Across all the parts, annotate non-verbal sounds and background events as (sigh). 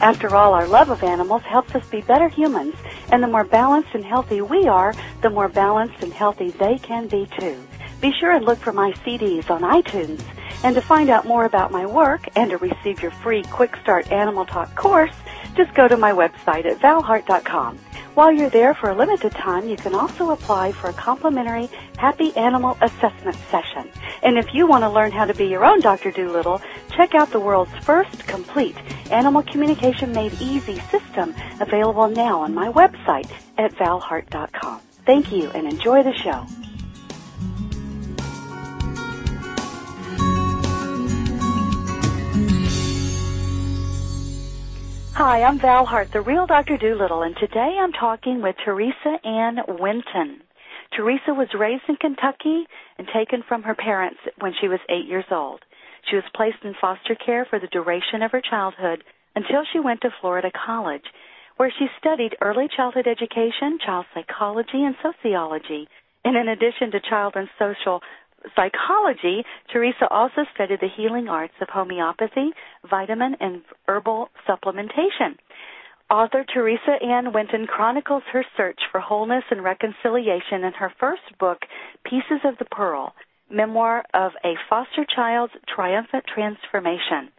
After all, our love of animals helps us be better humans, and the more balanced and healthy we are, the more balanced and healthy they can be too. Be sure and look for my CDs on iTunes. And to find out more about my work and to receive your free Quick Start Animal Talk course, just go to my website at valhart.com. While you're there for a limited time, you can also apply for a complimentary Happy Animal Assessment session. And if you want to learn how to be your own Dr. Dolittle, check out the world's first complete animal communication made easy system available now on my website at valhart.com. Thank you and enjoy the show. Hi, I'm Val Hart, the real Dr. Dolittle, and today I'm talking with Teresa Ann Winton. Teresa was raised in Kentucky and taken from her parents when she was eight years old. She was placed in foster care for the duration of her childhood until she went to Florida College, where she studied early childhood education, child psychology, and sociology. And in addition to child and social psychology, Teresa also studied the healing arts of homeopathy, vitamin, and herbal supplementation. Author Teresa Ann Winton chronicles her search for wholeness and reconciliation in her first book, Pieces of the Pearl, Memoir of a Foster Child's Triumphant Transformation.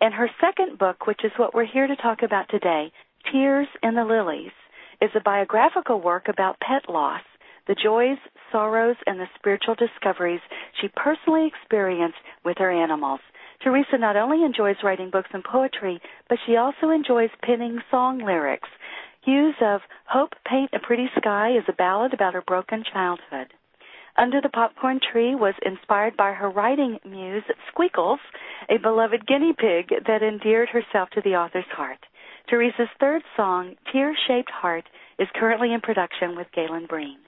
And her second book, which is what we're here to talk about today, Tears in the Lilies, is a biographical work about pet loss the joys, sorrows, and the spiritual discoveries she personally experienced with her animals. Teresa not only enjoys writing books and poetry, but she also enjoys penning song lyrics. Hues of Hope Paint a Pretty Sky is a ballad about her broken childhood. Under the Popcorn Tree was inspired by her writing muse, Squeakles, a beloved guinea pig that endeared herself to the author's heart. Teresa's third song, Tear Shaped Heart, is currently in production with Galen Breen.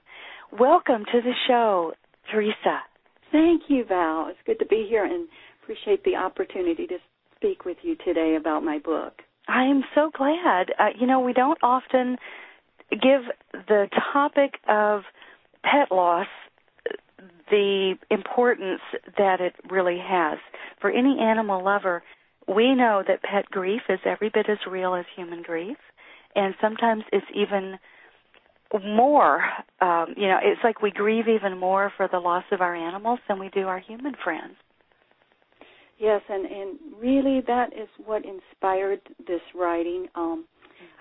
Welcome to the show, Teresa. Thank you, Val. It's good to be here and appreciate the opportunity to speak with you today about my book. I am so glad. Uh, you know, we don't often give the topic of pet loss the importance that it really has. For any animal lover, we know that pet grief is every bit as real as human grief, and sometimes it's even more um you know it's like we grieve even more for the loss of our animals than we do our human friends. Yes and and really that is what inspired this writing. Um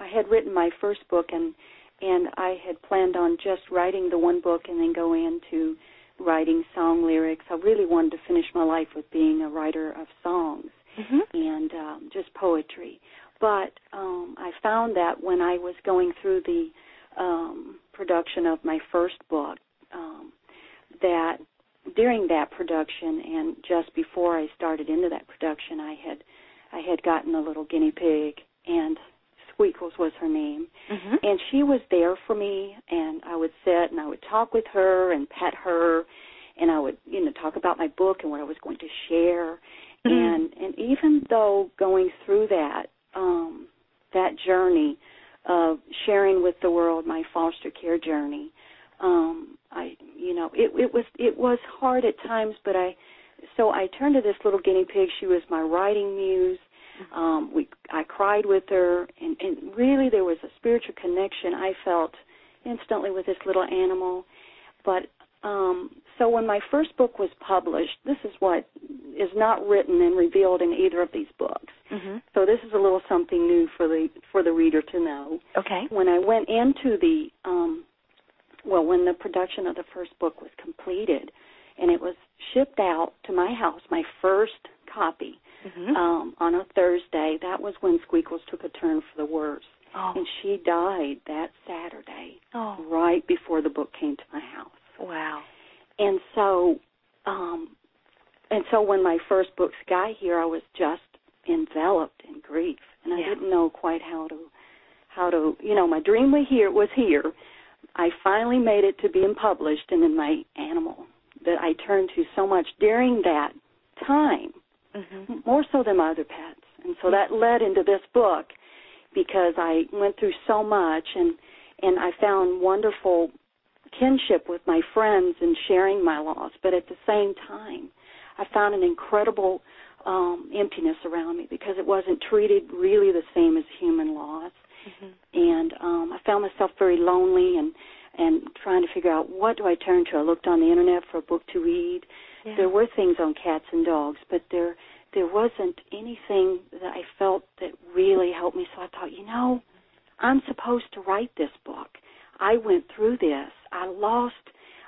i had written my first book and and i had planned on just writing the one book and then go into writing song lyrics. I really wanted to finish my life with being a writer of songs mm-hmm. and um just poetry. But um i found that when i was going through the um, production of my first book um, that during that production and just before I started into that production, I had I had gotten a little guinea pig and Squeakles was her name, mm-hmm. and she was there for me. And I would sit and I would talk with her and pet her, and I would you know talk about my book and what I was going to share. Mm-hmm. And and even though going through that um, that journey, of sharing with the world my foster care journey. Um, I, you know, it, it was it was hard at times, but I, so I turned to this little guinea pig. She was my writing muse. Um, we, I cried with her, and, and really there was a spiritual connection I felt instantly with this little animal. But um, so when my first book was published, this is what is not written and revealed in either of these books. Mm-hmm. So this is a little something new for the for the reader to know. Okay. When I went into the um, well, when the production of the first book was completed, and it was shipped out to my house, my first copy mm-hmm. um, on a Thursday. That was when Squeakles took a turn for the worse, oh. and she died that Saturday, oh. right before the book came to my house. Wow. And so, um, and so when my first books got here, I was just enveloped in grief, and I yeah. didn't know quite how to how to, you know, my dream was here was here. I finally made it to being published, and then my animal that I turned to so much during that time, mm-hmm. more so than my other pets, and so that led into this book because I went through so much and and I found wonderful kinship with my friends and sharing my loss, but at the same time, I found an incredible um, emptiness around me because it wasn't treated really the same as human loss. Mm-hmm. And um, I found myself very lonely and and trying to figure out what do I turn to. I looked on the internet for a book to read. Yeah. There were things on cats and dogs, but there there wasn't anything that I felt that really helped me. So I thought, you know, I'm supposed to write this book. I went through this. I lost.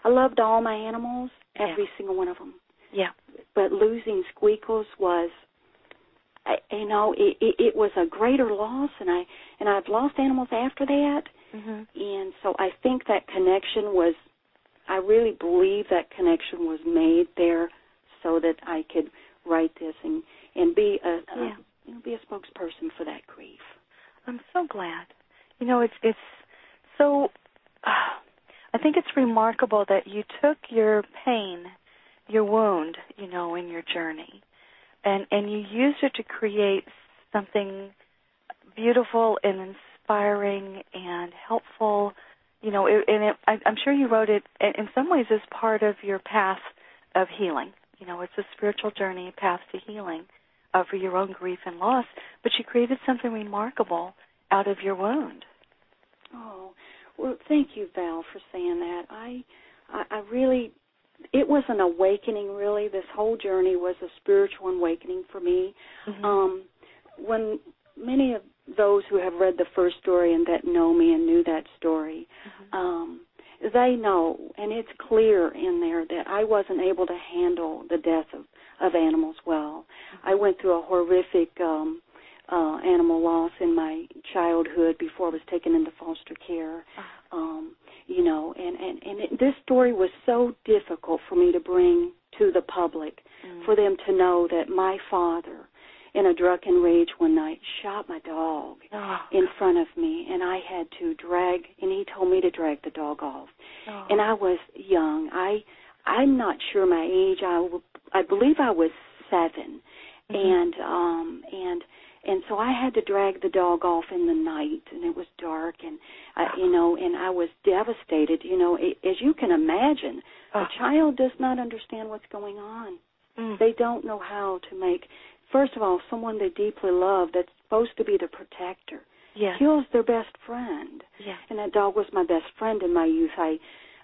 I loved all my animals, every yeah. single one of them. Yeah. But losing Squeakles was, you know, it, it, it was a greater loss, and I and I've lost animals after that, mm-hmm. and so I think that connection was. I really believe that connection was made there, so that I could write this and and be a, yeah. a you know, be a spokesperson for that grief. I'm so glad. You know, it's it's so. Uh, (sighs) I think it's remarkable that you took your pain, your wound, you know, in your journey, and and you used it to create something beautiful and inspiring and helpful. You know, and it, I, I'm sure you wrote it in some ways as part of your path of healing. You know, it's a spiritual journey, path to healing uh, for your own grief and loss. But you created something remarkable out of your wound. Oh, well, thank you, Val, for saying that. I, I, I really, it was an awakening. Really, this whole journey was a spiritual awakening for me. Mm-hmm. Um, when many of those who have read the first story and that know me and knew that story, mm-hmm. um, they know, and it's clear in there that I wasn't able to handle the death of of animals well. Mm-hmm. I went through a horrific um uh, animal loss in my childhood before I was taken into foster care. Uh-huh. Um, you know, and and and it, this story was so difficult for me to bring to the public, mm. for them to know that my father, in a drunken rage one night, shot my dog oh. in front of me, and I had to drag, and he told me to drag the dog off, oh. and I was young. I I'm not sure my age. I I believe I was 7 mm-hmm. and um and and so I had to drag the dog off in the night, and it was dark, and I, you know, and I was devastated. You know, it, as you can imagine, a child does not understand what's going on. Mm. They don't know how to make. First of all, someone they deeply love that's supposed to be the protector yes. kills their best friend. Yes. And that dog was my best friend in my youth. I,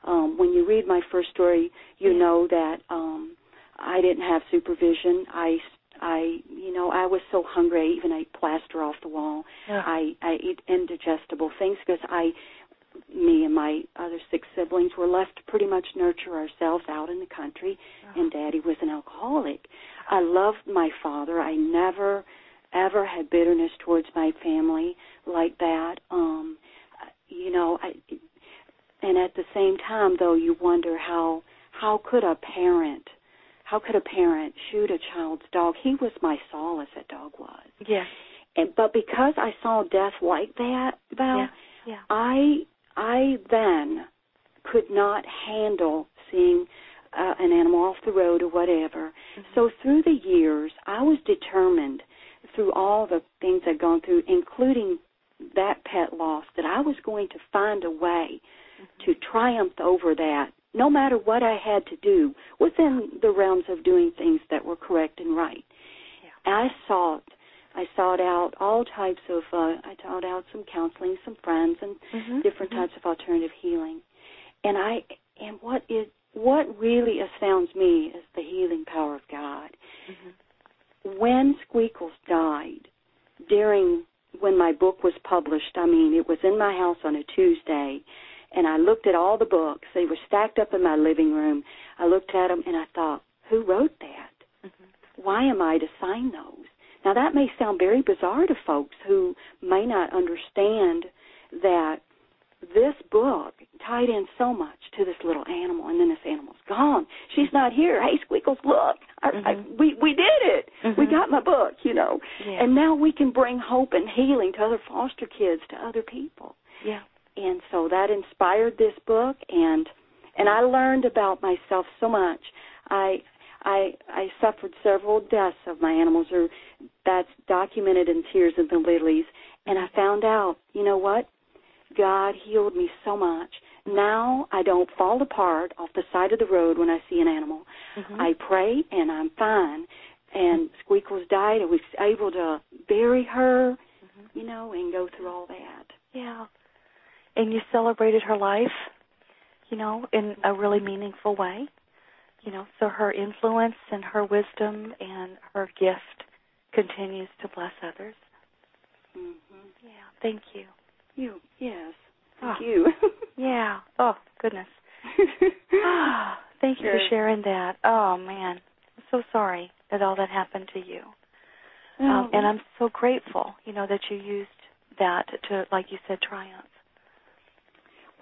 um, when you read my first story, you yes. know that um, I didn't have supervision. I I, you know, I was so hungry. I even ate plaster off the wall. Yeah. I I ate indigestible things because I, me and my other six siblings were left to pretty much nurture ourselves out in the country, uh-huh. and Daddy was an alcoholic. I loved my father. I never ever had bitterness towards my family like that. Um, you know, I, and at the same time, though, you wonder how how could a parent how could a parent shoot a child's dog? He was my solace, that dog was. Yes. And but because I saw death like that, Val, yeah. Yeah. I I then could not handle seeing uh, an animal off the road or whatever. Mm-hmm. So through the years, I was determined through all the things I'd gone through, including that pet loss, that I was going to find a way mm-hmm. to triumph over that no matter what I had to do within the realms of doing things that were correct and right. Yeah. I sought I sought out all types of uh, I sought out some counseling, some friends and mm-hmm. different mm-hmm. types of alternative healing. And I and what is what really astounds me is the healing power of God. Mm-hmm. When Squeakles died during when my book was published, I mean, it was in my house on a Tuesday and I looked at all the books. They were stacked up in my living room. I looked at them and I thought, who wrote that? Mm-hmm. Why am I to sign those? Now that may sound very bizarre to folks who may not understand that this book tied in so much to this little animal, and then this animal's gone. She's not here. Hey, Squeakles, look, I, mm-hmm. I, we we did it. Mm-hmm. We got my book, you know. Yeah. And now we can bring hope and healing to other foster kids, to other people. Yeah. And so that inspired this book, and and I learned about myself so much. I I I suffered several deaths of my animals, or that's documented in Tears of the Lilies, and I found out, you know what? God healed me so much. Now I don't fall apart off the side of the road when I see an animal. Mm-hmm. I pray and I'm fine. And Squeakles died. I was able to bury her, mm-hmm. you know, and go through all that. Yeah. And you celebrated her life, you know, in a really meaningful way. You know, so her influence and her wisdom and her gift continues to bless others. Mm-hmm. Yeah, thank you. You, yes. Thank oh. you. (laughs) yeah. Oh, goodness. oh, (laughs) (sighs) thank you for sharing that. Oh, man. I'm so sorry that all that happened to you. Um, and I'm so grateful, you know, that you used that to, like you said, triumph.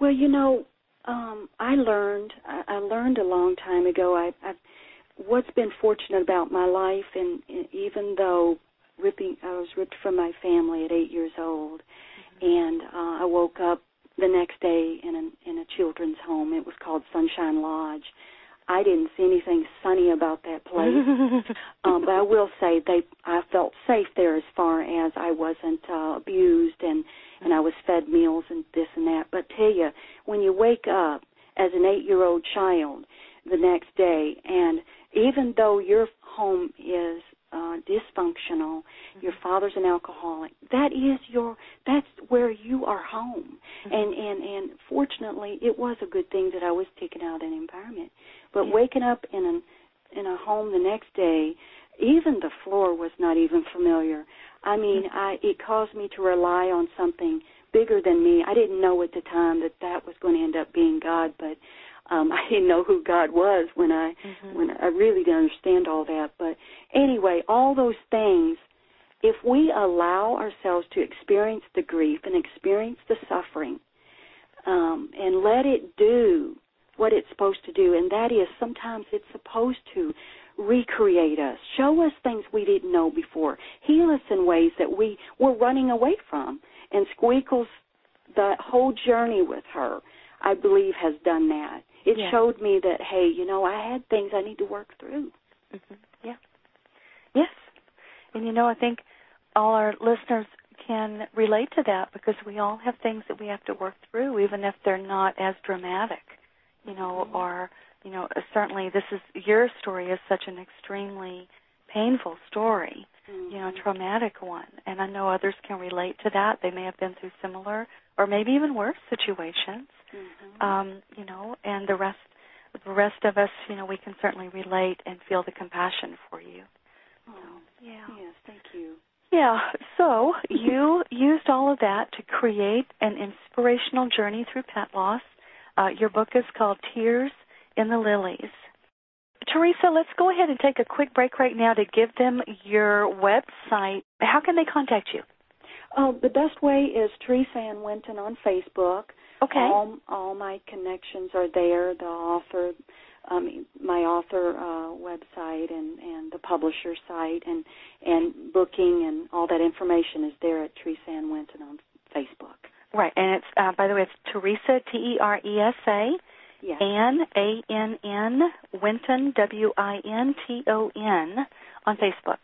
Well, you know, um, I learned. I, I learned a long time ago. I, I, what's been fortunate about my life, and, and even though ripping, I was ripped from my family at eight years old, and uh, I woke up the next day in a in a children's home. It was called Sunshine Lodge. I didn't see anything sunny about that place, (laughs) um, but I will say they I felt safe there as far as I wasn't uh, abused and and I was fed meals and this and that. But tell you, when you wake up as an eight year old child the next day, and even though your home is uh, dysfunctional, mm-hmm. your father's an alcoholic. That is your that's where you are home. Mm-hmm. And and and fortunately, it was a good thing that I was taken out of an environment. But yeah. waking up in an in a home the next day, even the floor was not even familiar. I mean. I it caused me to rely on something bigger than me. I didn't know at the time that that was going to end up being God, but um (laughs) I didn't know who God was when I mm-hmm. when I really didn't understand all that. But anyway, all those things if we allow ourselves to experience the grief and experience the suffering um and let it do what it's supposed to do and that is sometimes it's supposed to recreate us, show us things we didn't know before, heal us in ways that we were running away from. And Squeakles, the whole journey with her, I believe, has done that. It yeah. showed me that, hey, you know, I had things I need to work through. Mm-hmm. Yeah. Yes. And, you know, I think all our listeners can relate to that because we all have things that we have to work through, even if they're not as dramatic, you know, mm-hmm. or you know, certainly this is your story is such an extremely painful story, mm-hmm. you know, traumatic one, and I know others can relate to that. They may have been through similar or maybe even worse situations, mm-hmm. um, you know, and the rest, the rest of us, you know, we can certainly relate and feel the compassion for you. Oh, so, yeah. Yes, thank you. Yeah, so (laughs) you used all of that to create an inspirational journey through pet loss. Uh, your book is called Tears in the Lilies. Teresa, let's go ahead and take a quick break right now to give them your website. How can they contact you? Uh, the best way is Teresa Ann Winton on Facebook. Okay. All, all my connections are there. The author, um, my author uh, website and, and the publisher site and and booking and all that information is there at Teresa Ann Winton on Facebook. Right, and it's uh, by the way, it's Teresa T E R E S A Yes. Ann, A N N, Winton, W I N T O N, on Facebook.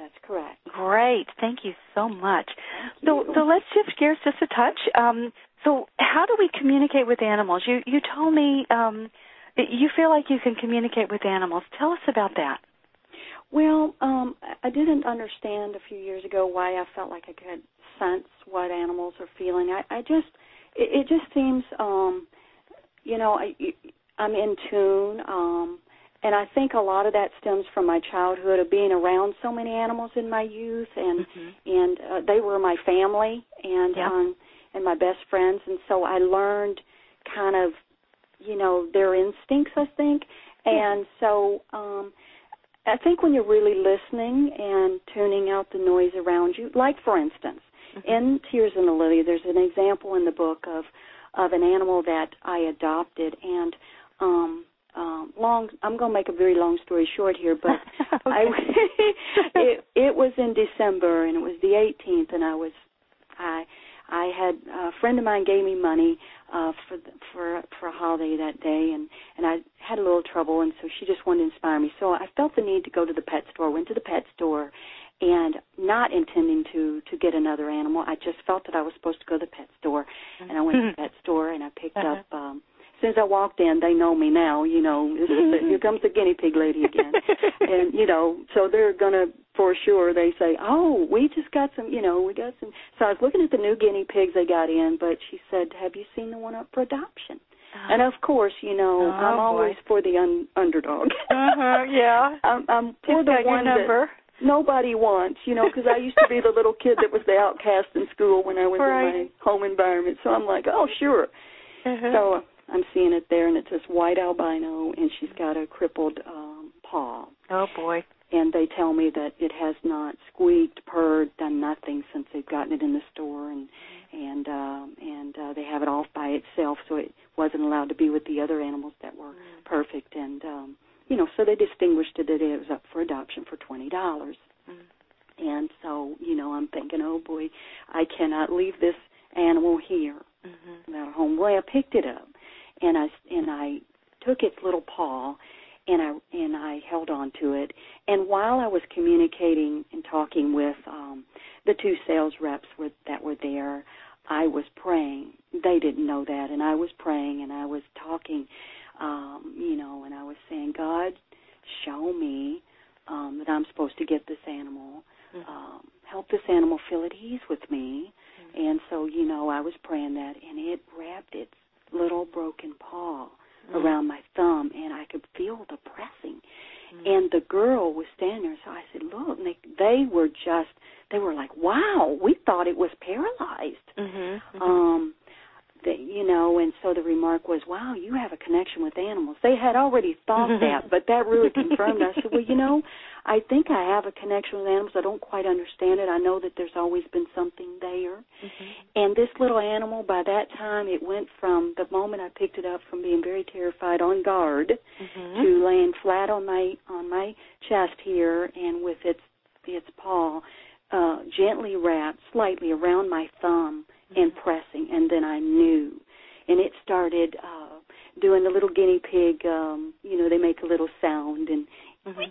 That's correct. Great. Thank you so much. Thank so, you. so let's shift gears just a touch. Um, so, how do we communicate with animals? You you told me um, you feel like you can communicate with animals. Tell us about that. Well, um, I didn't understand a few years ago why I felt like I could sense what animals are feeling. I, I just it, it just seems um, you know, I, I'm in tune. Um, and I think a lot of that stems from my childhood of being around so many animals in my youth, and mm-hmm. and uh, they were my family and yeah. um, and my best friends, and so I learned kind of, you know, their instincts. I think, and yeah. so um, I think when you're really listening and tuning out the noise around you, like for instance, mm-hmm. in Tears in the Lily, there's an example in the book of of an animal that I adopted and um um long I'm going to make a very long story short here but (laughs) I (laughs) it it was in December and it was the 18th and I was I I had a friend of mine gave me money uh for the, for for a holiday that day and and I had a little trouble and so she just wanted to inspire me. So I felt the need to go to the pet store, went to the pet store and not intending to to get another animal. I just felt that I was supposed to go to the pet store and I went to the pet store and I picked uh-huh. up um as soon as I walked in, they know me now. You know, this is the, here comes the guinea pig lady again, (laughs) and you know, so they're gonna for sure. They say, "Oh, we just got some. You know, we got some." So I was looking at the new guinea pigs they got in, but she said, "Have you seen the one up for adoption?" Oh. And of course, you know, oh, I'm always boy. for the un- underdog. uh-huh, yeah. (laughs) I'm, I'm for Just the one number. that nobody wants, you know, because I used to be the little kid that was the outcast in school when I was right. in my home environment. So I'm like, oh, sure. Uh-huh. So I'm seeing it there, and it's this white albino, and she's got a crippled um, paw. Oh boy. And they tell me that it has not squeaked, purred, done nothing since they've gotten it in the store, and and um, and uh, they have it off by itself, so it wasn't allowed to be with the other animals that were Mm. perfect. And um, you know, so they distinguished it that it was up for adoption for twenty dollars. Mm. And so, you know, I'm thinking, oh boy, I cannot leave this animal here Mhm. without a home. Boy, I picked it up, and I and I took its little paw, and I and I held on to it. And while I was communicating and talking with um, the two sales reps were, that were there, I was praying. They didn't know that, and I was praying, and I was talking, um, you know, and I was saying, God, show me um, that I'm supposed to get this animal. Mhm. Um, help this animal feel at ease with me. And so, you know, I was praying that, and it wrapped its little broken paw Mm. around my thumb, and I could feel the pressing. Mm. And the girl was standing there, so I said, "Look!" And they, they were just, they were like, "Wow, we thought it was paralyzed." Mhm. mhm. Um, that you know, and so the remark was, "Wow, you have a connection with animals." They had already thought (laughs) that, but that really confirmed. I said, "Well, you know, I think I have a connection with animals. I don't quite understand it. I know that there's always been something there." Mhm. And this little animal, by that time, it went from the moment I picked it up from being very terrified, on guard, Mhm. to laying flat on my on my chest here, and with its its paw uh, gently wrapped slightly around my thumb and pressing, and then I knew, and it started uh, doing the little guinea pig. Um, you know, they make a little sound, and Mhm.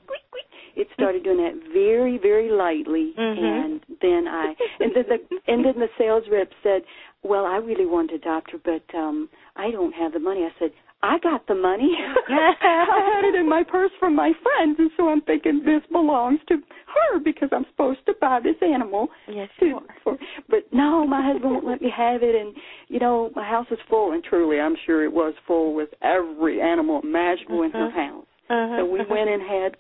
it started doing that very very lightly Mhm. and then i and then the and then the sales rep said well i really want to adopt her but um i don't have the money i said i got the money (laughs) (laughs) i had it in my purse from my friends and so i'm thinking this belongs to her because i'm supposed to buy this animal Yes, to, for, but no, my husband won't let me have it, and you know my house is full, and truly, I'm sure it was full with every animal imaginable in her Mhm. house. Uh-huh. So we went and had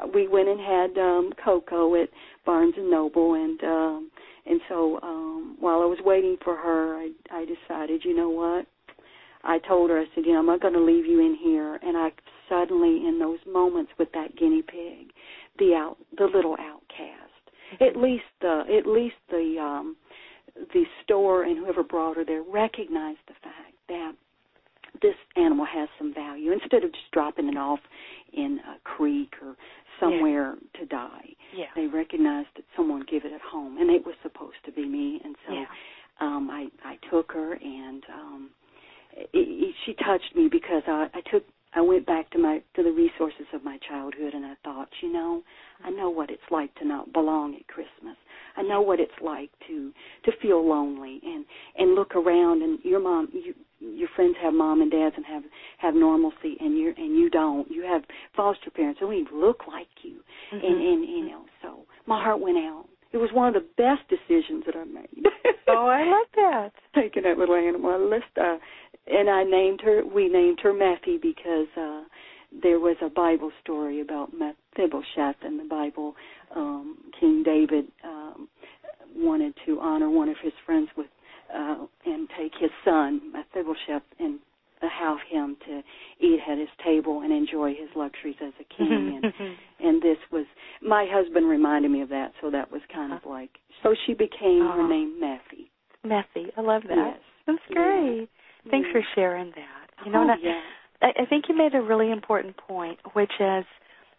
uh, we went and had um cocoa at Barnes and Noble and um and so um while I was waiting for her I I decided, you know what? I told her I said, you know, I'm not going to leave you in here and I suddenly in those moments with that guinea pig, the out the little outcast. At least the at least the um the store and whoever brought her there recognized the fact that this animal has some value instead of just dropping it off in a creek or somewhere to die. Yeah. They recognized that someone gave it at home, and it was supposed to be me. And so Yeah. um, I I took her, and um, it, it, she touched me because I, I took I went back to my to the resources of my childhood, and I thought, you know, I know what it's like to not belong at Christmas. I know what it's like to to feel lonely and and look around and your mom you your friends have mom and dads and have have normalcy and you and you don't. You have foster parents who don't even look like you. Mhm. And and you know, so my heart went out. It was one of the best decisions that I made. Oh, I like that. (laughs) Taking that little animal. I list uh and I named her we named her Matthew because uh there was a Bible story about Mephibosheth in the Bible. Um King David um wanted to honor one of his friends with uh and take his son Mephibosheth and have him to eat at his table and enjoy his luxuries as a king (laughs) and and this was my husband reminded me of that so that was kind of like so she became her name Matthew Messy. I love that. yes That's Yeah. Thanks for sharing that. You know, oh, yeah. I, I think you made a really important point, which is,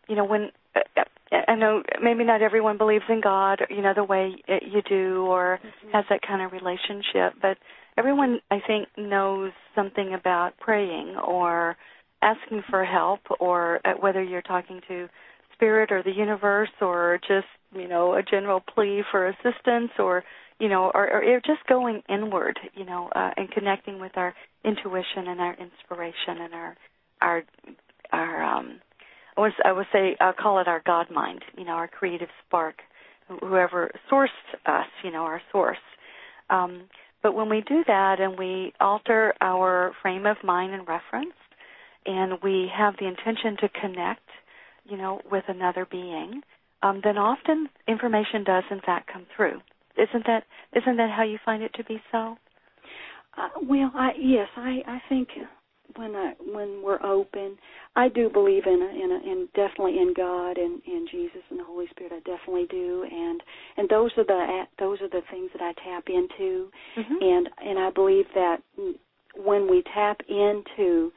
you know, when uh, I know maybe not everyone believes in God, you know, the way you do, or mm-hmm. has that kind of relationship, but everyone, I think, knows something about praying or asking for help, or uh, whether you're talking to spirit or the universe, or just, you know, a general plea for assistance, or you know, or, or just going inward, you know, uh, and connecting with our intuition and our inspiration and our our our um I would I would say I'll call it our God mind, you know, our creative spark, whoever sourced us, you know, our source. Um, but when we do that and we alter our frame of mind and reference, and we have the intention to connect, you know, with another being, um, then often information does in fact come through. Isn't that isn't that how you find it to be so? Uh, well, I yes, I I think when I when we're open, I do believe in a, in a, in definitely in God and in Jesus and the Holy Spirit. I definitely do, and and those are the those are the things that I tap into, mm-hmm. and and I believe that when we tap into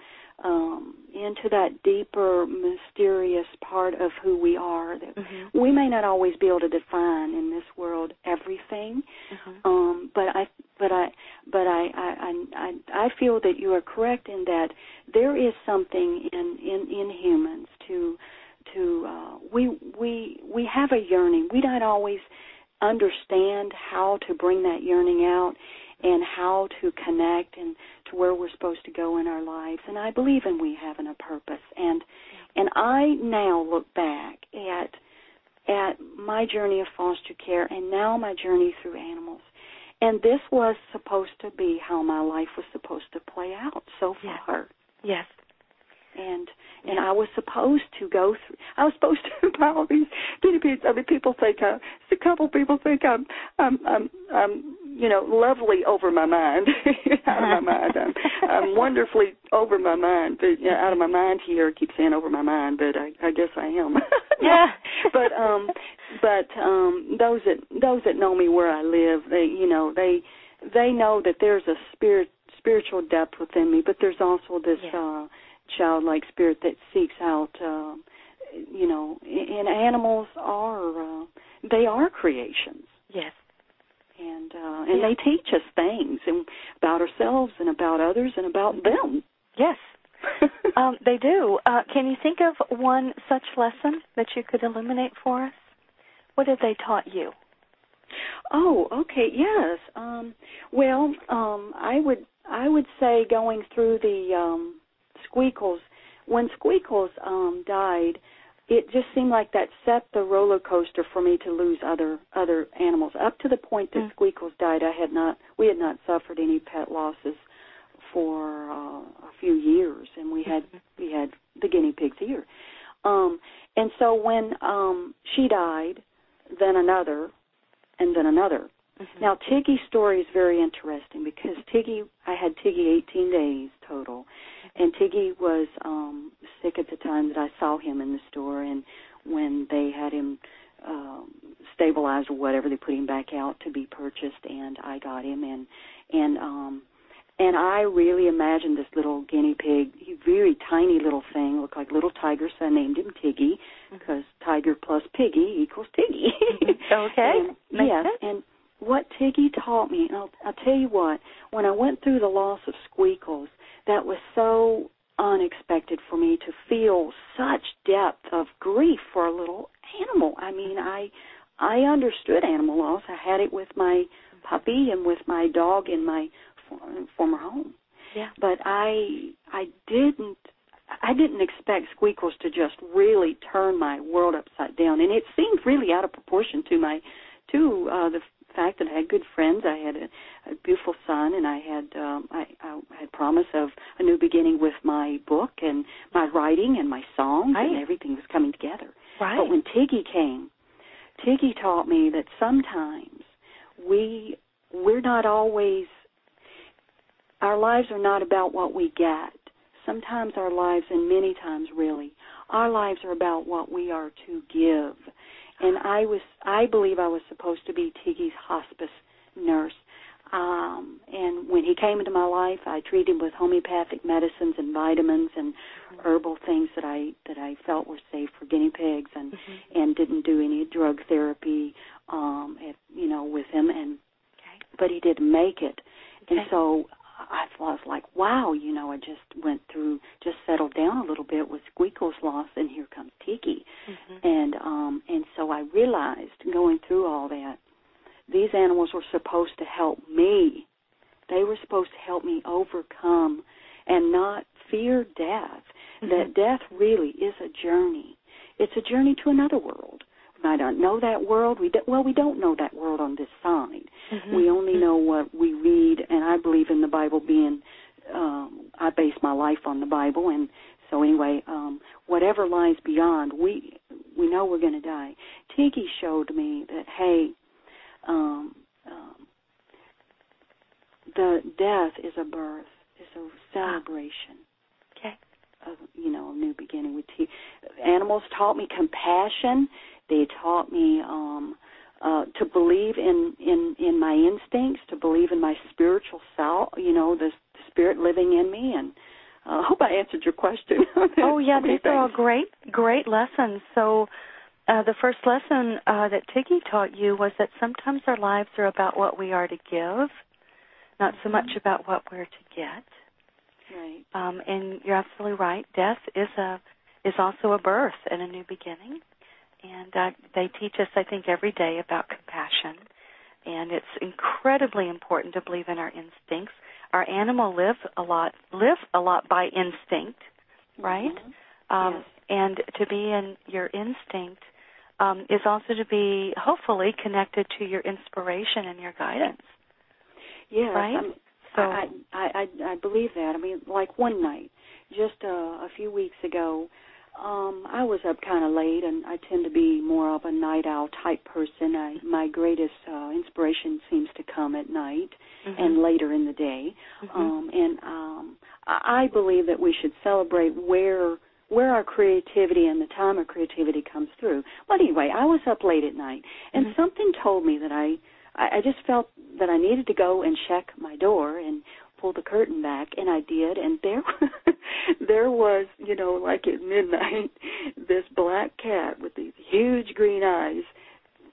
um, into that deeper, mysterious part of who we are that mm-hmm. we may not always be able to define in this world everything. Mm-hmm. Um, but I, but I, but I, I, I, I feel that you are correct in that there is something in in in humans to to uh, we we we have a yearning. We don't always understand how to bring that yearning out and how to connect and to where we're supposed to go in our lives. And I believe in we having a purpose. And and I now look back at at my journey of foster care and now my journey through animals. And this was supposed to be how my life was supposed to play out so far. Yes. yes. And and I was supposed to go through. I was supposed to (laughs) buy all these guinea pigs. I mean, people think uh, a couple people think I'm I'm I'm, I'm you know lovely over my mind, (laughs) out of my mind. I'm, I'm (laughs) wonderfully over my mind, but you know, out of my mind here. I keep saying over my mind, but I, I guess I am. (laughs) yeah. but um, but um, those that those that know me where I live, they you know they they know that there's a spirit spiritual depth within me, but there's also this. Yeah. uh childlike spirit that seeks out uh, you know and animals are uh, they are creations yes and uh and they teach us things and about ourselves and about others and about them. Yes. (laughs) Um they do. Uh can you think of one such lesson that you could illuminate for us? What have they taught you? Oh okay. Yes. Um well um i would i would say going through the um Squeakles, when Squeakles um, died, it just seemed like that set the roller coaster for me to lose other other animals. Up to the point that mm. Squeakles died, I had not we had not suffered any pet losses for uh, a few years, and we had mm-hmm. we had the guinea pigs here. Um, and so when um, she died, then another, and then another. Mm-hmm. Now Tiggy's story is very interesting because Tiggy, I had Tiggy 18 days total, and Tiggy was um sick at the time that I saw him in the store, and when they had him um, stabilized or whatever, they put him back out to be purchased, and I got him, and and um and I really imagined this little guinea pig, very tiny little thing, looked like little tiger, so I named him Tiggy because mm-hmm. tiger plus piggy equals Tiggy. (laughs) okay. and, yes, sense. and what Tiggy taught me, and I'll, I'll tell you what, when I went through the loss of Squeakles, that was so unexpected for me to feel such depth of grief for a little animal. I mean, I I understood animal loss. I had it with my puppy and with my dog in my former home. Yeah. But I I didn't I didn't expect Squeakles to just really turn my world upside down, and it seemed really out of proportion to my to uh, the fact that I had good friends. I had a, a beautiful son, and I had um, I, I had promise of a new beginning with my book and my writing and my songs, right. and everything was coming together. Right. But when Tiggy came, Tiggy taught me that sometimes we we're not always our lives are not about what we get. Sometimes our lives, and many times really, our lives are about what we are to give and I was I believe I was supposed to be Tiggy's hospice nurse. um and when he came into my life i treated him with homeopathic medicines and vitamins and mm-hmm. herbal things that i that i felt were safe for guinea pigs and mm-hmm. and didn't do any drug therapy um at, you know with him and okay. but he did make it okay. and so I was like, wow, you know, I just went through, just settled down a little bit with Squeakle's loss, and here comes Tiggy, mm-hmm. and um, and so I realized going through all that, these animals were supposed to help me. They were supposed to help me overcome and not fear death. Mm-hmm. That death really is a journey. It's a journey to another world. I don't know that world. We do, well, we don't know that world on this side. Mm-hmm. We only know what we read, and I believe in the Bible being. Um, I base my life on the Bible, and so anyway, um, whatever lies beyond, we we know we're going to die. Tiggy showed me that hey, um, um, the death is a birth, is a celebration. Okay. Of you know a new beginning with Tiggy. Animals taught me compassion they taught me um, uh, to believe in, in in my instincts, to believe in my spiritual self. You know, the, the spirit living in me, and uh, I uh, hope I answered your question. (laughs) oh yeah, these are all great great lessons. So. Uh, the first lesson uh, that Tiggy taught you was that sometimes our lives are about what we are to give, not so much mm-hmm. about what we're to get. Right. Um, and you're absolutely right. Death is a is also a birth and a new beginning and uh, they teach us, I think, every day about compassion. And it's incredibly important to believe in our instincts. Our animal live a lot, live a lot by instinct, right? Mm-hmm. Um, yes. And to be in your instinct um, is also to be hopefully connected to your inspiration and your guidance. Yes, right. I'm, so I, I I I believe that. I mean, like one night, just uh, a few weeks ago, um, I was up kind of late, and I tend to be more of a night owl type person. I, my greatest uh, inspiration seems to come at night mm-hmm. and later in the day. Mm-hmm. Um, and um, I believe that we should celebrate where where our creativity and the time of creativity comes through. But anyway, I was up late at night, and mm-hmm. something told me that I I just felt that I needed to go and check my door and pull the curtain back and I did and there (laughs) there was, you know, like at midnight, this black cat with these huge green eyes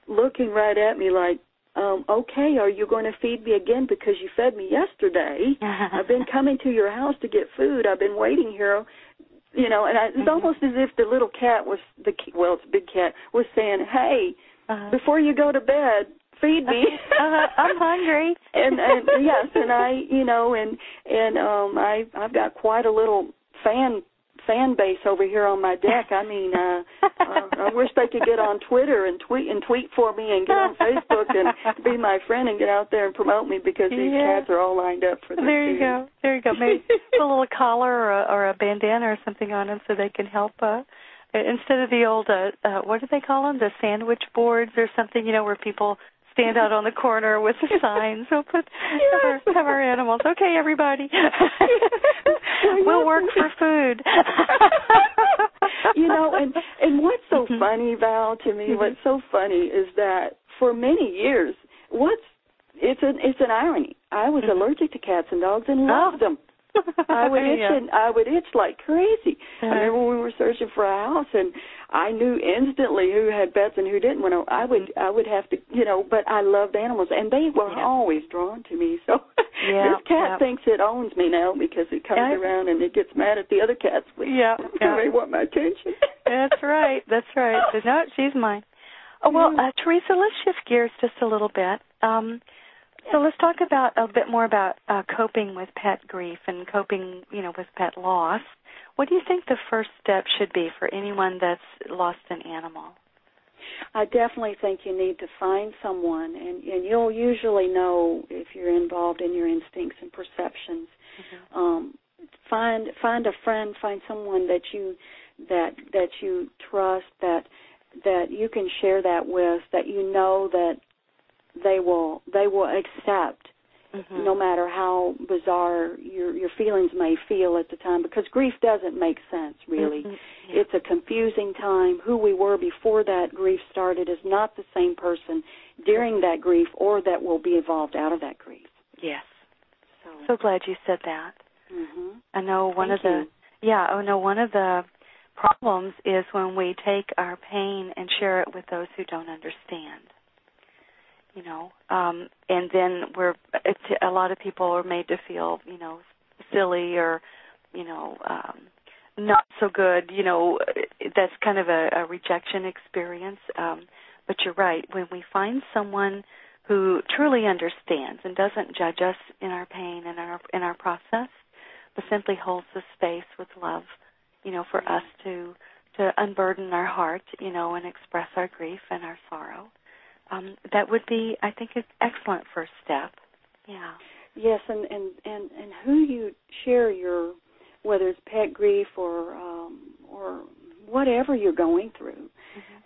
looking right at me like, um, okay, are you going to feed me again because you fed me yesterday? (laughs) I've been coming to your house to get food. I've been waiting here you know, and I, it's mm-hmm. almost as if the little cat was the well, it's a big cat was saying, "Hey, uh-huh. before you go to bed, feed me. (laughs) uh, I'm hungry. and, and yes, and I, you know, and and um I I've got quite a little fan fan base over here on my deck. I mean, uh, (laughs) uh I wish they could get on Twitter and tweet and tweet for me and get on Facebook and be my friend and get out there and promote me because these yeah. cats are all lined up for this. There you go. There you go. Maybe put a little collar or a, or a bandana or something on them so they can help uh instead of the old uh, uh what do they call them the sandwich boards or something you know where people stand out on the corner with the signs. We'll put yes. have, our, have our animals. Okay, everybody. (laughs) we'll work for food. (laughs) you know, and and what's so mm-hmm. funny, Val, to me, mm-hmm. what's so funny is that for many years, what's it's an it's an irony. I was mm-hmm. allergic to cats and dogs and loved oh. them. I would (laughs) itch yeah. and I would itch like crazy. Uh-huh. I remember when we were searching for a house and I knew instantly who had pets and who didn't. When I, I would I would have to you know, but I loved animals and they were yeah. always drawn to me. So (laughs) yeah, this cat yeah. thinks it owns me now because it comes around and it gets mad at the other cats. Yeah, (laughs) yeah. they want my attention. That's right. That's right. So, no, she's mine. Oh well, uh, Teresa, let's shift gears just a little bit. Um, so let's talk about a bit more about uh, coping with pet grief and coping, you know, with pet loss. What do you think the first step should be for anyone that's lost an animal? I definitely think you need to find someone, and, and you'll usually know if you're involved in your instincts and perceptions. Mm-hmm. Um, find find a friend, find someone that you that that you trust, that that you can share that with, that you know that they will they will accept mm-hmm. no matter how bizarre your your feelings may feel at the time because grief doesn't make sense really mm-hmm. yeah. it's a confusing time who we were before that grief started is not the same person during that grief or that will be evolved out of that grief Yes. So, So glad you said that. mhm. I know one Thank of the yeah, I know one of the problems is when we take our pain and share it with those who don't understand. You know, um and then we're it's, a lot of people are made to feel, you know, silly or, you know, um not so good, you know, that's kind of a, a rejection experience. Um but you're right, when we find someone who truly understands and doesn't judge us in our pain and our in our process, but simply holds the space with love, you know, for us to to unburden our heart, you know, and express our grief and our sorrow. Um, that would be, I think, an excellent first step. Yeah. Yes, and and and and who you share your whether it's pet grief or um or whatever you're going through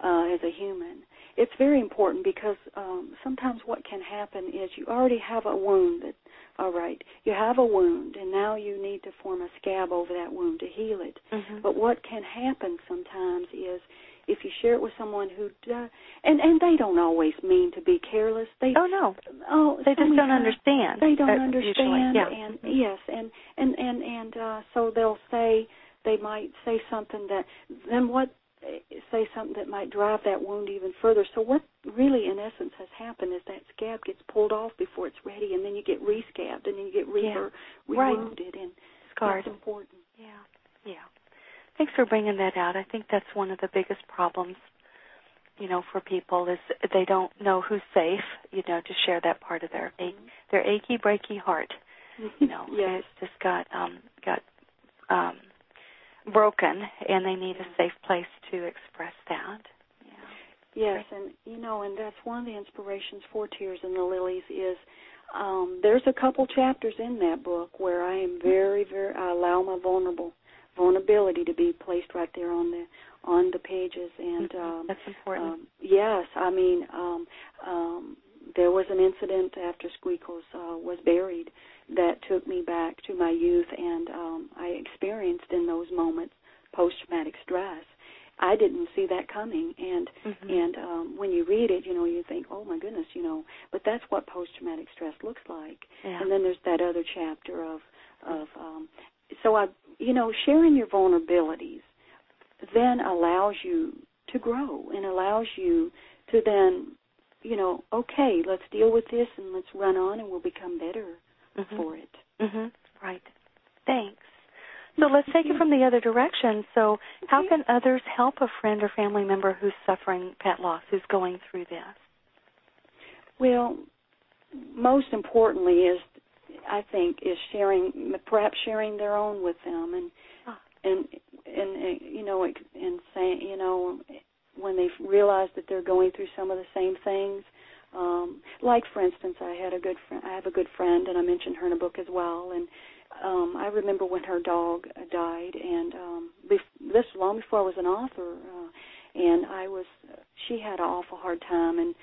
uh as a human. It's very important because um sometimes what can happen is you already have a wound that all right, you have a wound and now you need to form a scab over that wound to heal it. Mm-hmm. But what can happen sometimes is if you share it with someone who does, and and they don't always mean to be careless. They oh no, oh they just don't understand. They don't understand, Usually. Yeah. and yes, and and and and uh, so they'll say they might say something that then what say something that might drive that wound even further. So what really in essence has happened is that scab gets pulled off before it's ready, and then you get rescabbed, and then you get re Yeah. re- Right. and Scarred. that's important. Yeah. Yeah. Thanks for bringing that out. I think that's one of the biggest problems, you know, for people is they don't know who's safe, you know, to share that part of their ache, their achy breaky heart. You know, (laughs) yes. it's just got um got um broken and they need a safe place to express that. Yeah. Yes, and you know, and that's one of the inspirations for Tears in the Lilies is um there's a couple chapters in that book where I am very, very I allow my vulnerable vulnerability to be placed right there on the on the pages and Mhm. um That's important. um yes, I mean um um there was an incident after Squeakles uh was buried that took me back to my youth and um I experienced in those moments post traumatic stress. I didn't see that coming and Mhm. and um when you read it, you know, you think, "Oh my goodness, you know." But that's what post-traumatic stress looks like. yeah. And then there's that other chapter of of um so I you know, sharing your vulnerabilities then allows you to grow and allows you to then, you know, okay, let's deal with this and let's run on and we'll become better Mhm. for it. Mhm. Right. Thanks. So let's take it from the other direction. So, how can others help a friend or family member who's suffering pet loss, who's going through this? Well, most importantly is I think is sharing perhaps sharing their own with them and Ah. and and uh, you know and saying you know when they realize that they're going through some of the same things um like for instance I had a good friend I have a good friend and I mentioned her in a book as well and um I remember when her dog died and um bef- this was long before I was an author uh, and I was she had an awful hard time and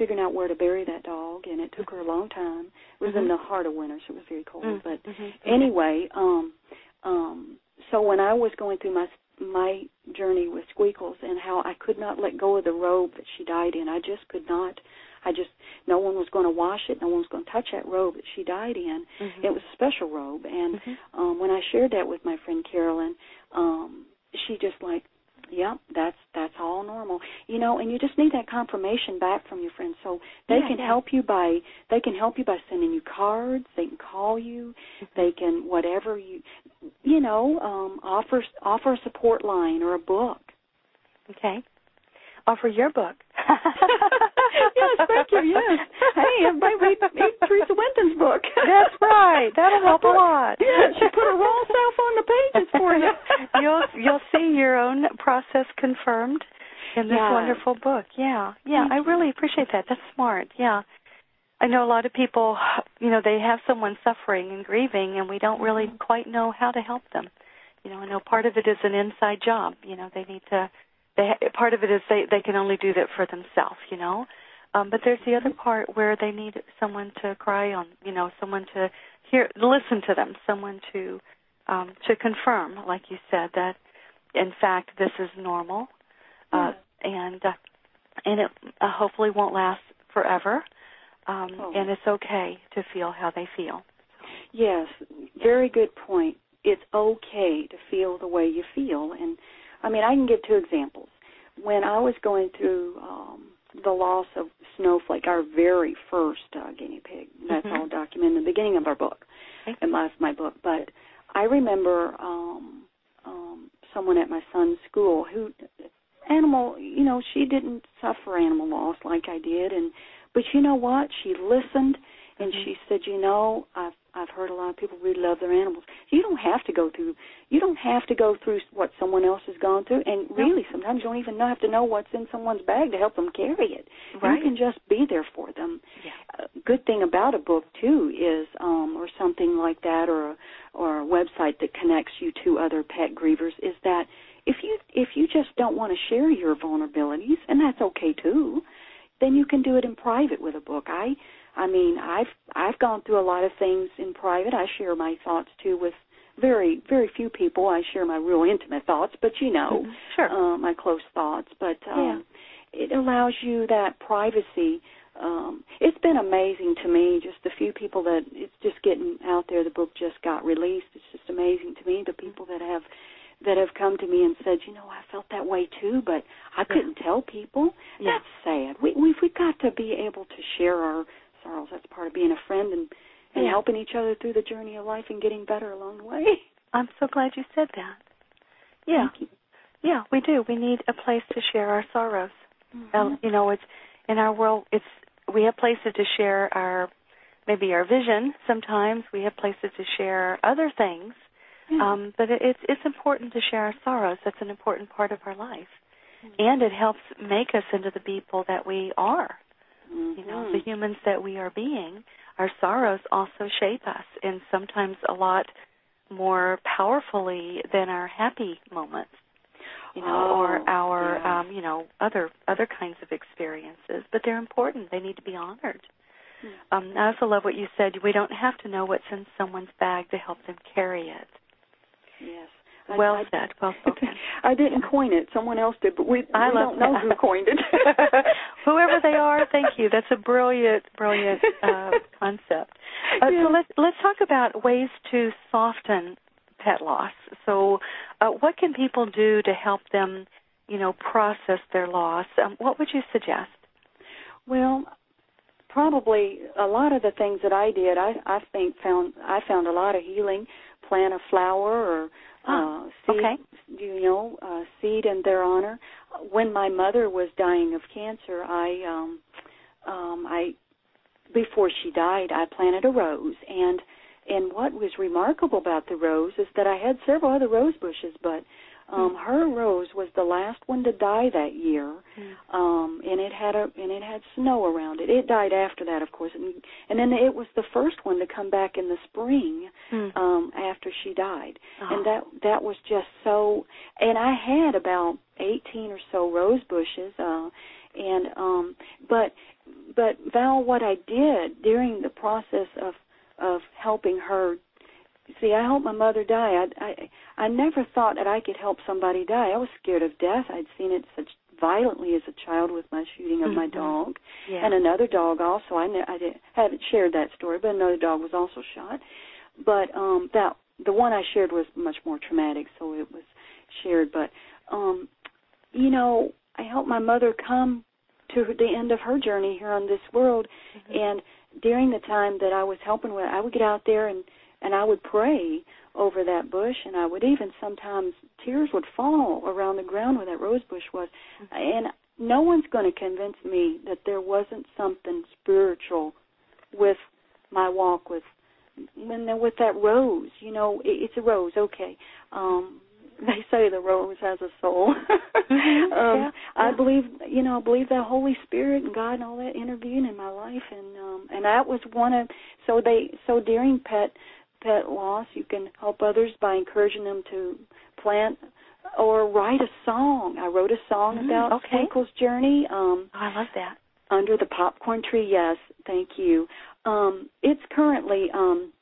figuring out where to bury that dog and it took her a long time it was in Mhm. the heart of winter so it was very cold Mm, but mhm. anyway um um so when I was going through my my journey with Squeakles and how I could not let go of the robe that she died in, I just could not. I just no one was going to wash it, no one was going to touch that robe that she died in. Mhm. It was a special robe, and Mhm. um when I shared that with my friend Carolyn, um she just like, "Yep, that's that's all normal." You know, and you just need that confirmation back from your friends so they Yeah, can yeah. help you by they can help you by sending you cards, they can call you, they can whatever you you know, um offer offer a support line or a book. Okay. Offer your book. (laughs) yes, thank you. Yes. Hey, everybody read, read Teresa Winton's book. That's right. That'll help a lot. Yeah, she put her whole self on the pages for you. (laughs) you'll you'll see your own process confirmed in this Yeah. wonderful book. Yeah. Yeah, I really appreciate that. That's smart. Yeah. I know a lot of people, you know, they have someone suffering and grieving and we don't really Mhm. quite know how to help them. You know, I know part of it is an inside job. You know, they need to they part of it is they they can only do that for themselves, you know. Um but there's the other part where they need someone to cry on, you know, someone to hear listen to them, someone to um to confirm like you said that in fact this is normal. Uh and uh, and it uh, hopefully won't last forever. um, oh. and it's okay to feel how they feel. Yes, very good point. It's okay to feel the way you feel, and I mean I can give two examples. When I was going through um, the loss of Snowflake, our very first uh, guinea pig, that's mm-hmm. all documented in the beginning of our book, okay. in my my book. But I remember um, um, someone at my son's school who animal, you know, she didn't suffer animal loss like I did, and but you know what? She listened and mm-hmm. she said, "You know, I've I've heard a lot of people really love their animals. You don't have to go through you don't have to go through what someone else has gone through, and really sometimes you don't even have to know what's in someone's bag to help them carry it. Right. You can just be there for them. Yeah. A good thing about a book too is, um, or something like that, or a, or a website that connects you to other pet grievers, is that if you if you just don't want to share your vulnerabilities, and that's okay too, then you can do it in private with a book. I I mean, I've I've gone through a lot of things in private. I share my thoughts too with very very few people. I share my real intimate thoughts, but you know, mm-hmm. sure. uh, my close thoughts. But um, yeah. it allows you that privacy. Um, it's been amazing to me. Just the few people that it's just getting out there. The book just got released. It's just amazing to me. The people that have that have come to me and said, you know, I felt that way too, but I couldn't yeah. tell people. Yeah. That's sad. We we've, we've got to be able to share our sorrows. That's part of being a friend and and yeah. helping each other through the journey of life and getting better along the way. I'm so glad you said that. Yeah. Yeah, we do. We need a place to share our sorrows. Mm-hmm. Um, you know, it's in our world. It's we have places to share our maybe our vision. Sometimes we have places to share other things yeah. Um, but it, it's it's important to share our sorrows. That's an important part of our life, mm-hmm. and it helps make us into the people that we are. Mm-hmm. You know, the humans that we are being. Our sorrows also shape us, and sometimes a lot more powerfully than our happy moments. You know, oh, or our yeah. um, you know other other kinds of experiences. But they're important. They need to be honored. Mm-hmm. Um, I also love what you said. We don't have to know what's in someone's bag to help them carry it. Yes. Well I, said. (laughs) Well spoken. I didn't coin it. Someone else did, but we, I we love don't know who coined it. (laughs) Whoever they are, thank you. That's a brilliant, brilliant uh, (laughs) concept. Uh, yeah. So let's let's talk about ways to soften pet loss. So, uh, what can people do to help them, you know, process their loss? Um, what would you suggest? Well, probably a lot of the things that I did, I I think found I found a lot of healing plant a flower or oh, uh, seed, okay. you know, uh, seed in their honor. When my mother was dying of cancer, I, um, um, I, before she died, I planted a rose, and and what was remarkable about the rose is that I had several other rose bushes, but um, her rose was the last one to die that year, mm. um, and it had a and it had snow around it. It died after that, of course, and and then it was the first one to come back in the spring mm. um, after she died, oh. and that that was just so. And I had about eighteen or so rose bushes, uh, and um, but but Val, what I did during the process of of helping her see i helped my mother die i i i never thought that i could help somebody die. I was scared of death. I'd seen it such violently as a child with my shooting of mm-hmm. my dog. Yeah. and another dog also. I ne- i did, haven't shared that story but another dog was also shot. But um that the one i shared was much more traumatic so it was shared. But um you know i helped my mother come to the end of her journey here on this world. Mm-hmm. and during the time that I was helping with I would get out there and and I would pray over that bush, and I would even sometimes tears would fall around the ground where that rose bush was, mm-hmm. and no one's going to convince me that there wasn't something spiritual with my walk with when with that rose. You know, it, it's a rose, okay. Um, (laughs) they say the rose has a soul. (laughs) mm-hmm. um, yeah, I believe, you know, I believe that Holy Spirit and God and all that intervened in my life, and um, and that was one of. So they, so during pet pet loss, you can help others by encouraging them to plant or write a song. I wrote a song mm, about okay. Twinkle's journey. Um, Oh, I love that. under the popcorn tree, yes, thank you. Um, it's currently um,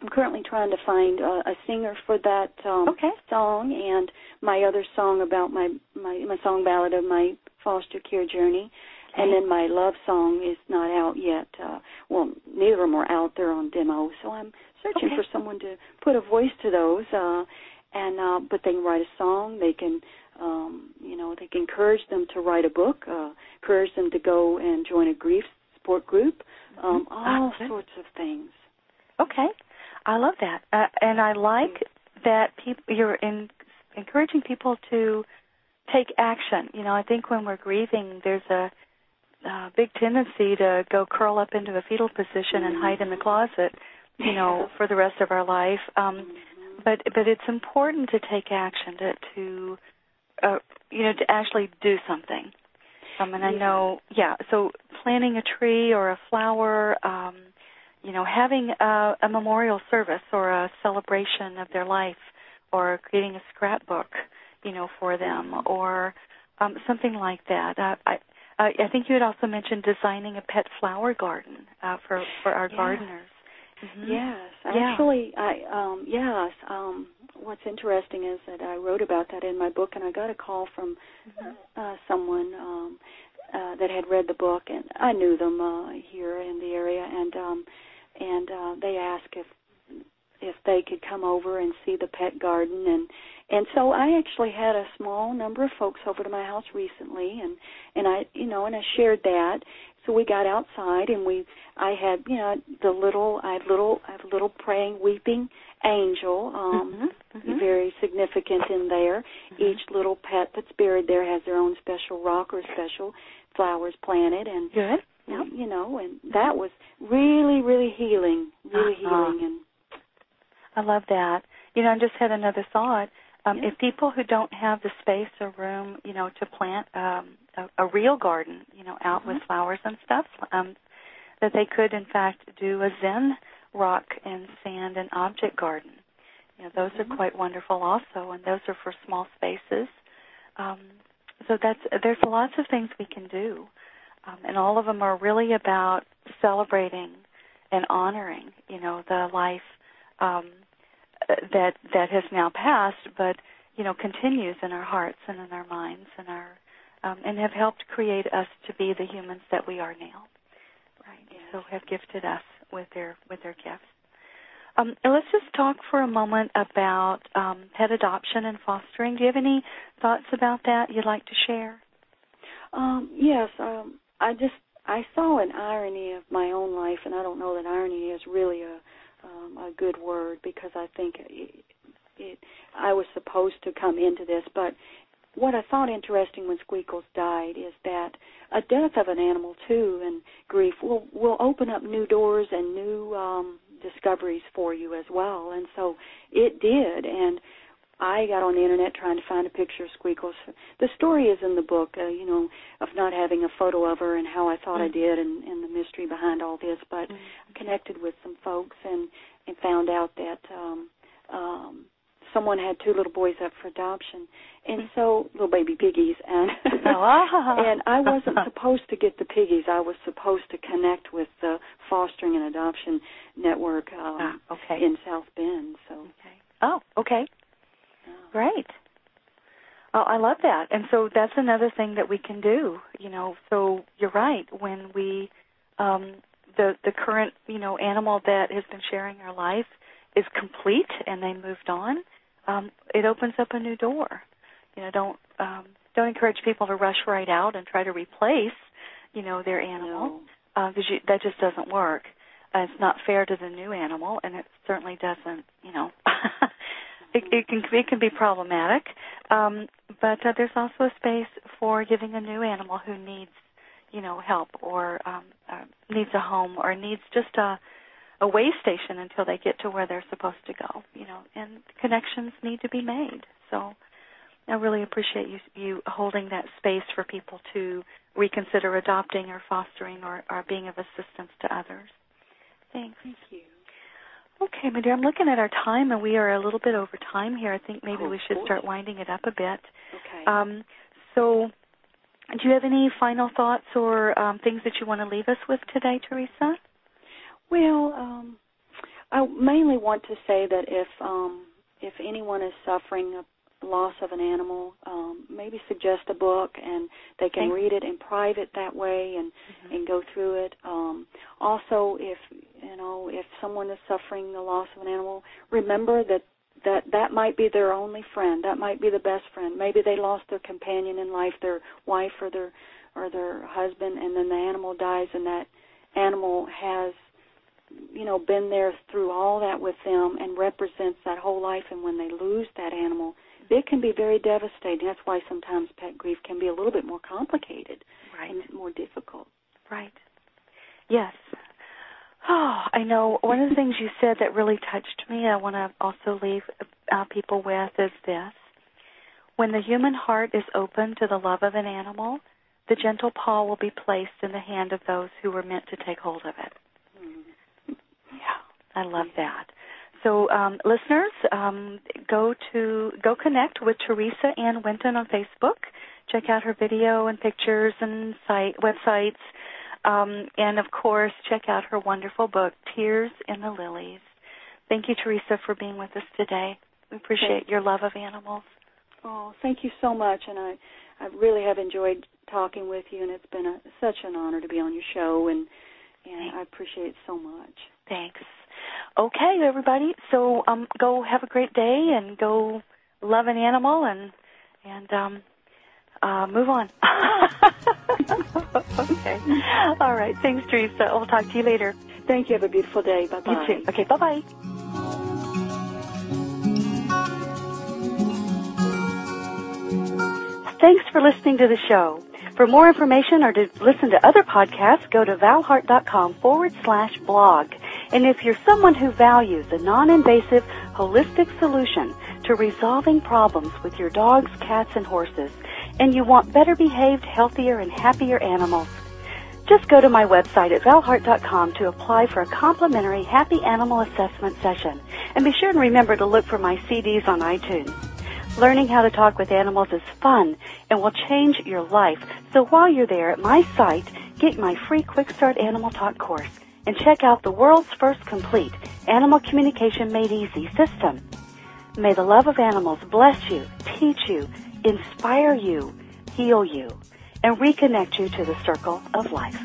I'm currently trying to find a, a singer for that um, Okay. song and my other song about my, my my song ballad of my foster care journey. And then my love song is not out yet. Uh, well, neither of them are out there on demo, so I'm searching Okay. for someone to put a voice to those. Uh, and uh, but they can write a song. They can, um, you know, they can encourage them to write a book. Uh, encourage them to go and join a grief support group. Um, all Ah, sorts of things. Okay, I love that, uh, and I like that people you're in, encouraging people to take action. You know, I think when we're grieving, there's a, a big tendency to go curl up into a fetal position and hide in the closet. You know, for the rest of our life. Um, but but it's important to take action to to uh, you know to actually do something. Um, and I know, yeah. So planting a tree or a flower, um, you know, having a, a memorial service or a celebration of their life, or creating a scrapbook, you know, for them, or um, something like that. Uh, I I think you had also mentioned designing a pet flower garden uh, for for our Yeah. gardeners. Mhm. Yes, Yeah. actually, I um yes. Um, what's interesting is that I wrote about that in my book, and I got a call from uh, someone um, uh, that had read the book, and I knew them uh, here in the area, and um, and uh, they asked if if they could come over and see the pet garden and and so I actually had a small number of folks over to my house recently and and I you know and I shared that so we got outside and we I had you know the little I have little I have a little praying weeping angel um Mhm, mhm. very significant in there each little pet that's buried there has their own special rock or special flowers planted and Good. Yep. you know and that was really really healing really Uh-huh. healing and I love that. You know, I just had another thought. Um, Yeah. If people who don't have the space or room, you know, to plant um, a, a real garden, you know, out with Mhm. flowers and stuff, um, that they could, in fact, do a Zen rock and sand and object garden. You know, those Mhm. are quite wonderful also, and those are for small spaces. Um, so that's there's lots of things we can do, um, and all of them are really about celebrating and honoring, you know, the life um, that that has now passed, but you know continues in our hearts and in our minds and our um, and have helped create us to be the humans that we are now. Right. Yes. So have gifted us with their with their gifts. Um, and let's just talk for a moment about um, pet adoption and fostering. Do you have any thoughts about that you'd like to share? Um, yes, um, I just I saw an irony of my own life, and I don't know that irony is really a um, a good word because I think it, it, I was supposed to come into this, but what I found interesting when Squeakles died is that a death of an animal too and grief will will open up new doors and new um, discoveries for you as well, and so it did, and I got on the internet trying to find a picture of Squeakles. The story is in the book, uh, you know, of not having a photo of her and how I thought I Mm. did and, and the mystery behind all this. But I connected with some folks and, and found out that um, um, someone had two little boys up for adoption, and so little baby piggies, and (laughs) Oh. and I wasn't (laughs) supposed to get the piggies. I was supposed to connect with the fostering and adoption network um, Ah, okay. in South Bend. So. Okay. Oh, okay. Great. Oh, I love that. And so that's another thing that we can do, you know. So you're right. When we um the the current, you know, animal that has been sharing our life is complete and they moved on, um it opens up a new door. You know, don't um don't encourage people to rush right out and try to replace, you know, their animal no. because you that just doesn't work. Uh, it's not fair to the new animal, and it certainly doesn't. You know, (laughs) it, it can it can be problematic. Um, but uh, there's also a space for giving a new animal who needs, you know, help or um, uh, needs a home or needs just a a way station until they get to where they're supposed to go. You know, and connections need to be made. So. I really appreciate you you holding that space for people to reconsider adopting or fostering or, or being of assistance to others. Thanks. Thank you. Okay, my dear, I'm looking at our time and we are a little bit over time here. I think maybe Oh, we should course. start winding it up a bit. Okay. Um, so, do you have any final thoughts or um, things that you want to leave us with today, Teresa? Well, um, I mainly want to say that if um, if anyone is suffering a loss of an animal, um, maybe suggest a book and they can Okay. read it in private that way and Mm-hmm. and go through it. Um, also, if you know if someone is suffering the loss of an animal, remember that that that might be their only friend. That might be the best friend. Maybe they lost their companion in life, their wife or their or their husband, and then the animal dies, and that animal has you know been there through all that with them and represents that whole life. And when they lose that animal, it can be very devastating. That's why sometimes pet grief can be a little bit more complicated Right. and more difficult. Right. Yes. Oh, I know. One of the things you said that really touched me, I want to also leave uh, people with is this. When the human heart is open to the love of an animal, the gentle paw will be placed in the hand of those who were meant to take hold of it. I love that. So, um, listeners, um, go to go connect with Teresa Ann Winton on Facebook. Check out her video and pictures and site websites, um, and of course, check out her wonderful book, Tears in the Lilies. Thank you, Teresa, for being with us today. We appreciate your love of animals. Oh, thank you so much, and I, I really have enjoyed talking with you, and it's been a, such an honor to be on your show, and and I appreciate it so much. Thanks. Okay, everybody. So um, go have a great day and go love an animal and and um, uh, move on. (laughs) okay. All right. Thanks, Teresa. I'll talk to you later. Thank you. Have a beautiful day. Bye bye. You too. Okay. Bye bye. Thanks for listening to the show. For more information or to listen to other podcasts, go to valheart.com forward slash blog. And if you're someone who values a non-invasive, holistic solution to resolving problems with your dogs, cats, and horses, and you want better behaved, healthier, and happier animals, just go to my website at valheart.com to apply for a complimentary happy animal assessment session. And be sure to remember to look for my CDs on iTunes. Learning how to talk with animals is fun and will change your life. So while you're there at my site, get my free Quick Start Animal Talk course and check out the world's first complete Animal Communication Made Easy system. May the love of animals bless you, teach you, inspire you, heal you, and reconnect you to the circle of life.